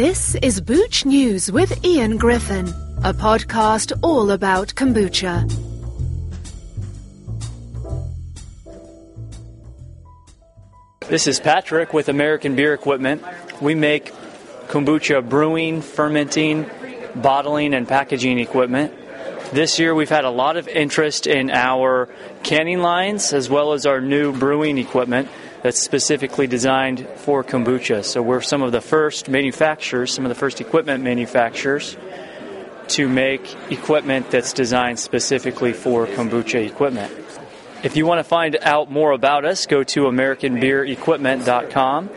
This is Booch News with Ian Griffin, a podcast all about kombucha. This is Patrick with American Beer Equipment. We make kombucha brewing, fermenting, bottling, and packaging equipment. This year we've had a lot of interest in our canning lines as well as our new brewing equipment that's specifically designed for kombucha. So we're some of the first manufacturers, some of the first equipment manufacturers to make equipment that's designed specifically for kombucha equipment. If you want to find out more about us, go to AmericanBeerEquipment.com.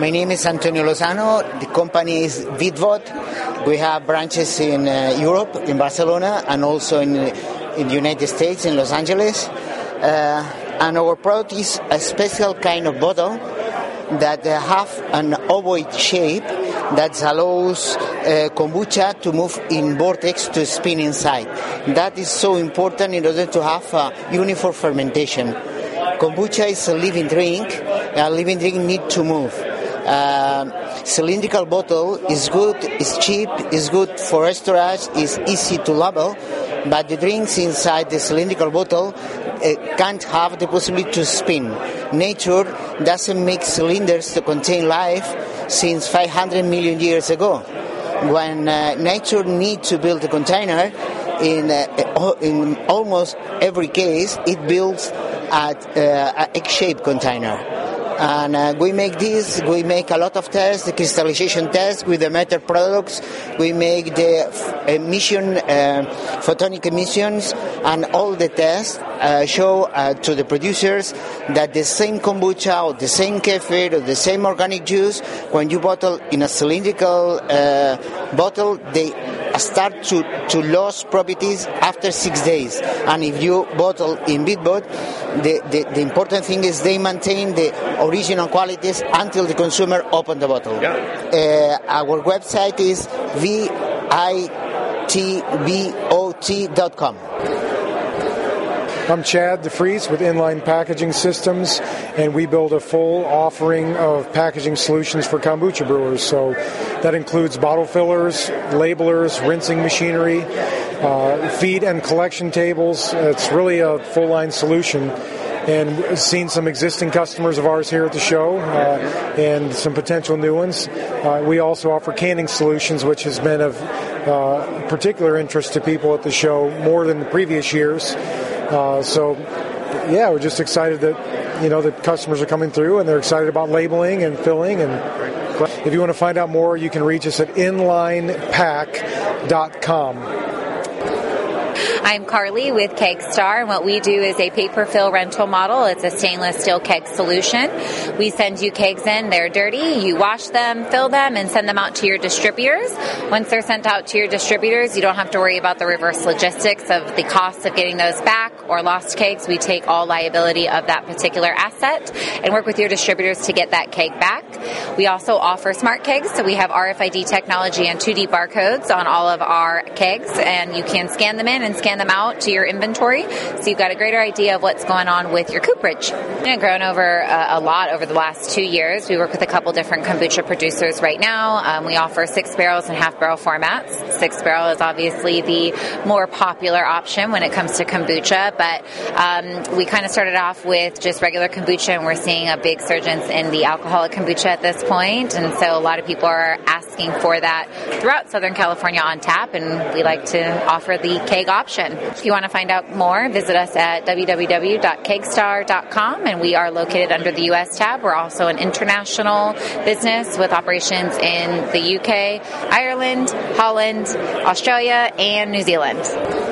My name is Antonio Lozano. The company is Vidvod. We have branches in uh, Europe, in Barcelona, and also in, in the United States, in Los Angeles. Uh, and our product is a special kind of bottle that have an ovoid shape that allows uh, kombucha to move in vortex to spin inside. That is so important in order to have a uniform fermentation. Kombucha is a living drink. A living drink need to move. Uh, cylindrical bottle is good, is cheap, is good for storage, is easy to label, but the drinks inside the cylindrical bottle can't have the possibility to spin. Nature doesn't make cylinders to contain life since 500 million years ago. When uh, nature needs to build a container, in, uh, in almost every case, it builds at uh, egg-shaped container and uh, we make this we make a lot of tests the crystallization tests with the metal products. We make the emission uh, photonic emissions and all the tests uh, show uh, to the producers that the same kombucha or the same kefir or the same organic juice when you bottle in a cylindrical uh, bottle they start to, to lose properties after six days. And if you bottle in Vidvod, the, the, the, important thing is they maintain the original qualities until the consumer open the bottle. Yeah. Uh, our website is vitvot.com. I'm Chad DeFries with Inline Packaging Systems, and we build a full offering of packaging solutions for kombucha brewers. So that includes bottle fillers, labelers, rinsing machinery, uh, feed and collection tables. It's really a full line solution. And seen some existing customers of ours here at the show uh, and some potential new ones. Uh, we also offer canning solutions, which has been of uh, particular interest to people at the show more than the previous years. Uh, so, yeah, we're just excited that you know the customers are coming through and they're excited about labeling and filling. And if you want to find out more, you can reach us at inlinepack.com. I'm Carly with Kegstar, and what we do is a pay-per-fill rental model. It's a stainless steel keg solution. We send you kegs in, they're dirty, you wash them, fill them, and send them out to your distributors. Once they're sent out to your distributors, you don't have to worry about the reverse logistics of the cost of getting those back or lost kegs. We take all liability of that particular asset and work with your distributors to get that keg back. We also offer smart kegs, so we have RFID technology and 2D barcodes on all of our kegs, and you can scan them in and scan them out to your inventory so you've got a greater idea of what's going on with your cooperage. It's grown over uh, a lot over the last two years. We work with a couple different kombucha producers right now. Um, we offer six barrels and half barrel formats. Six barrel is obviously the more popular option when it comes to kombucha, but um, we kind of started off with just regular kombucha and we're seeing a big surge in the alcoholic kombucha at this point. and so a lot of people are asking for that throughout Southern California on tap, and we like to offer the keg option. If you want to find out more, visit us at www.kegstar.com, and we are located under the U.S. tab. We're also an international business with operations in the U.K., Ireland, Holland, Australia, and New Zealand.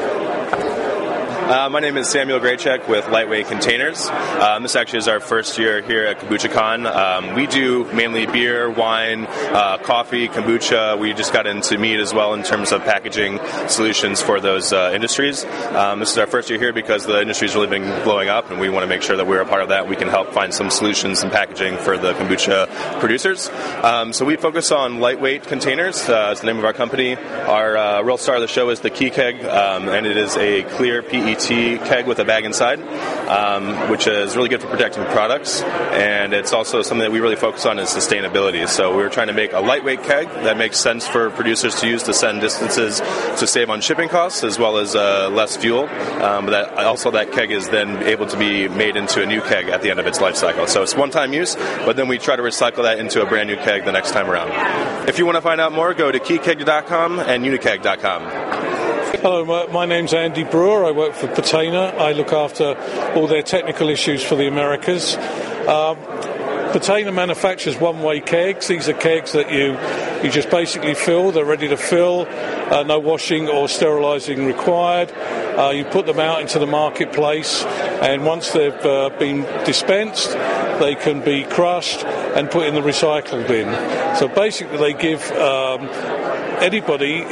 Uh, my name is Samuel Graycheck with Lightweight Containers. Um, this actually is our first year here at KombuchaCon. Um, we do mainly beer, wine, uh, coffee, kombucha. We just got into meat as well in terms of packaging solutions for those uh, industries. Um, this is our first year here because the industry industry's really been blowing up, and we want to make sure that we're a part of that. We can help find some solutions and packaging for the kombucha producers. Um, so we focus on lightweight containers. Uh, it's the name of our company. Our uh, real star of the show is the Key Keg, um, and it is a clear PET tea keg with a bag inside, um, which is really good for protecting products. And it's also something that we really focus on is sustainability. So we were trying to make a lightweight keg that makes sense for producers to use to send distances to save on shipping costs as well as uh, less fuel. Um, but that, also that keg is then able to be made into a new keg at the end of its life cycle. So it's one-time use, but then we try to recycle that into a brand new keg the next time around. If you want to find out more, go to keykeg.com and unikeg.com. Hello, my, my, name's Andy Brewer. I work for Petainer. I look after all their technical issues for the Americas. Um, manufactures one-way kegs. These are kegs that you you just basically fill. They're ready to fill. Uh, no washing or sterilising required. Uh, you put them out into the marketplace, and once they've uh, been dispensed, they can be crushed and put in the recycle bin. So basically, they give um, anybody,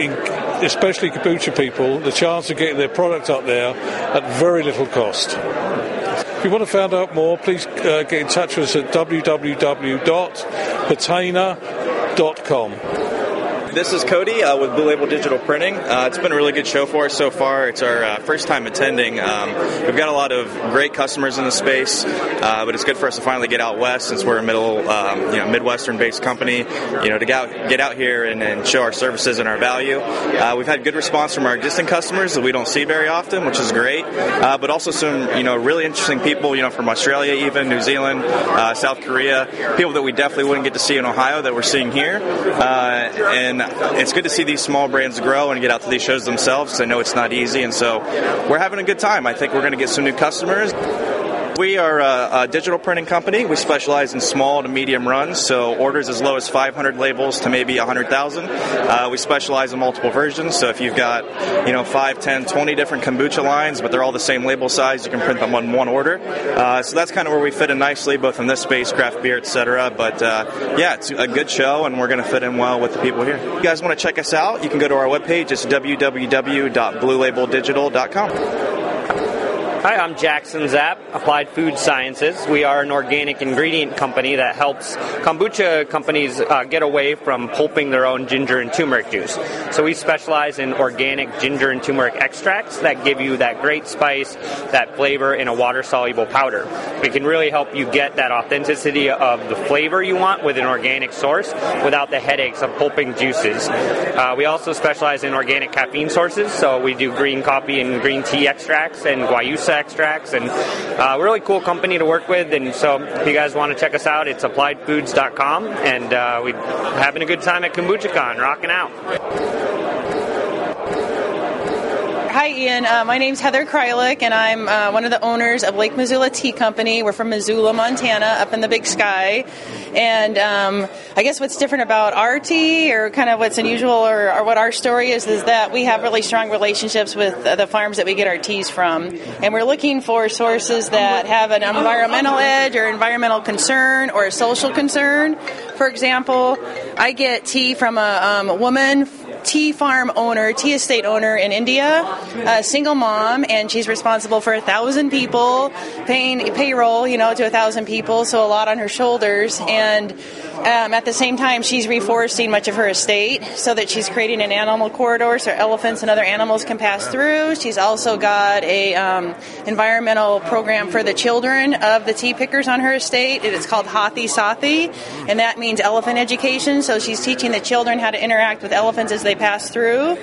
especially kombucha people, the chance of getting their product up there at very little cost. If you want to find out more, please uh, get in touch with us at www.petainer.com. This is Cody uh, with Blue Label Digital Printing. Uh, it's been a really good show for us so far. It's our uh, first time attending. Um, we've got a lot of great customers in the space, uh, but it's good for us to finally get out west since we're a middle, um, you know, Midwestern-based company. You know, to get out, get out here and, and show our services and our value. Uh, we've had good response from our existing customers that we don't see very often, which is great. Uh, but also some, you know, really interesting people, you know, from Australia, even New Zealand, South Korea, people that we definitely wouldn't get to see in Ohio that we're seeing here, and it's good to see these small brands grow and get out to these shows themselves. I know it's not easy, and so we're having a good time. I think we're going to get some new customers. We are a, a, digital printing company. We specialize in small to medium runs, so orders as low as 500 labels to maybe 100,000. Uh, we specialize in multiple versions, so if you've got, you know, 5, 10, 20 different kombucha lines, but they're all the same label size, you can print them on one order. Uh, so that's kind of where we fit in nicely, both in this space, craft beer, etc. But uh, yeah, it's a good show, and we're going to fit in well with the people here. If you guys want to check us out, you can go to our webpage. It's www.bluelabeldigital.com. Hi, I'm Jackson Zapp, Applied Food Sciences. We are an organic ingredient company that helps kombucha companies uh, get away from pulping their own ginger and turmeric juice. So we specialize in organic ginger and turmeric extracts that give you that great spice, that flavor in a water soluble powder. We can really help you get that authenticity of the flavor you want with an organic source without the headaches of pulping juices. Uh, we also specialize in organic caffeine sources, so we do green coffee and green tea extracts and guayusa extracts, and uh, really cool company to work with. And so, if you guys want to check us out, it's appliedfoods.com, and uh, we're having a good time at KombuchaCon, rocking out. Hi, Ian. Uh, my name's Heather Krylik, and I'm uh, one of the owners of Lake Missoula Tea Company. We're from Missoula, Montana, up in the big sky. And um, I guess what's different about our tea, or kind of what's unusual, or, or, what our story is, is that we have really strong relationships with the farms that we get our teas from. And we're looking for sources that have an environmental edge, or environmental concern, or a social concern. For example, I get tea from a, um, a woman tea farm owner, tea estate owner in India, a single mom, and she's responsible for a thousand people, paying payroll, you know, to a thousand people, so a lot on her shoulders. And um, at the same time, she's reforesting much of her estate so that she's creating an animal corridor so elephants and other animals can pass through. She's also got a um, environmental program for the children of the tea pickers on her estate. It is called Hathi Sathi, and that means elephant education. So she's teaching the children how to interact with elephants as they pass through.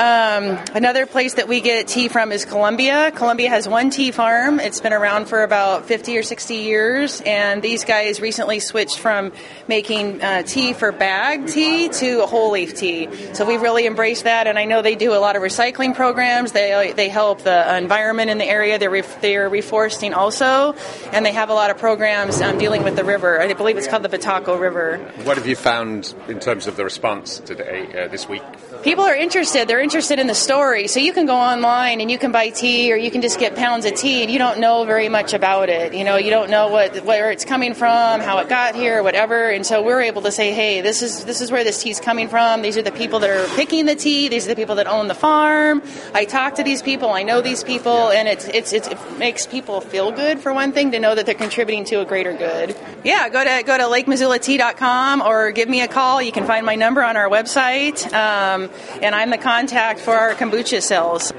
Um, another place that we get tea from is Colombia. Colombia has one tea farm. It's been around for about 50 or 60 years, and these guys recently switched from making uh, tea for bag tea to whole leaf tea. So we've really embraced that, and I know they do a lot of recycling programs. They they help the environment in the area. They're re- they're reforesting also, and they have a lot of programs um, dealing with the river. I believe it's called the Bataco River. What have you found in terms of the response today uh, this week? People are interested. They're interested in the story. So you can go online and you can buy tea or you can just get pounds of tea and you don't know very much about it. You know, you don't know what where it's coming from, how it got here, whatever. And so we're able to say, "Hey, this is this is where this tea's coming from. These are the people that are picking the tea. These are the people that own the farm. I talk to these people. I know these people and it's it's, it's it makes people feel good for one thing to know that they're contributing to a greater good. Yeah, go to go to lakemissoulatea.com or give me a call. You can find my number on our website. Um, and I'm the contact for our kombucha sales.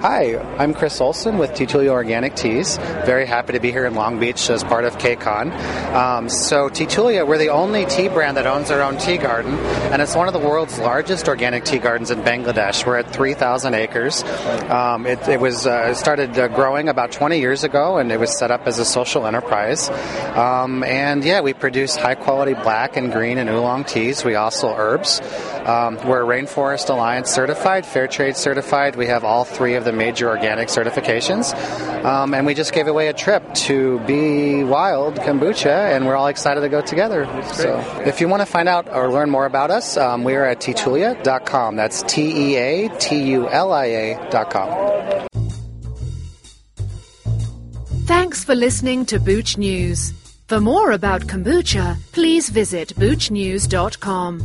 Hi, I'm Chris Olson with Teatulia Organic Teas. Very happy to be here in Long Beach as part of KCON. Um, so, Teatulia, we're the only tea brand that owns their own tea garden, and it's one of the world's largest organic tea gardens in Bangladesh. We're at 3,000 acres. Um, it, it, was uh, started uh, growing about 20 years ago, and it was set up as a social enterprise. Um, and yeah, we produce high quality black and green and oolong teas. We also herbs. Um, we're Rainforest Alliance certified, Fair Trade certified. We have all three of the major organic certifications. Um, and we just gave away a trip to Be Wild Kombucha, and we're all excited to go together. So if you want to find out or learn more about us, um, we are at teatulia.com. That's T E A T U L I A.com. Thanks for listening to Booch News. For more about kombucha, please visit boochnews.com.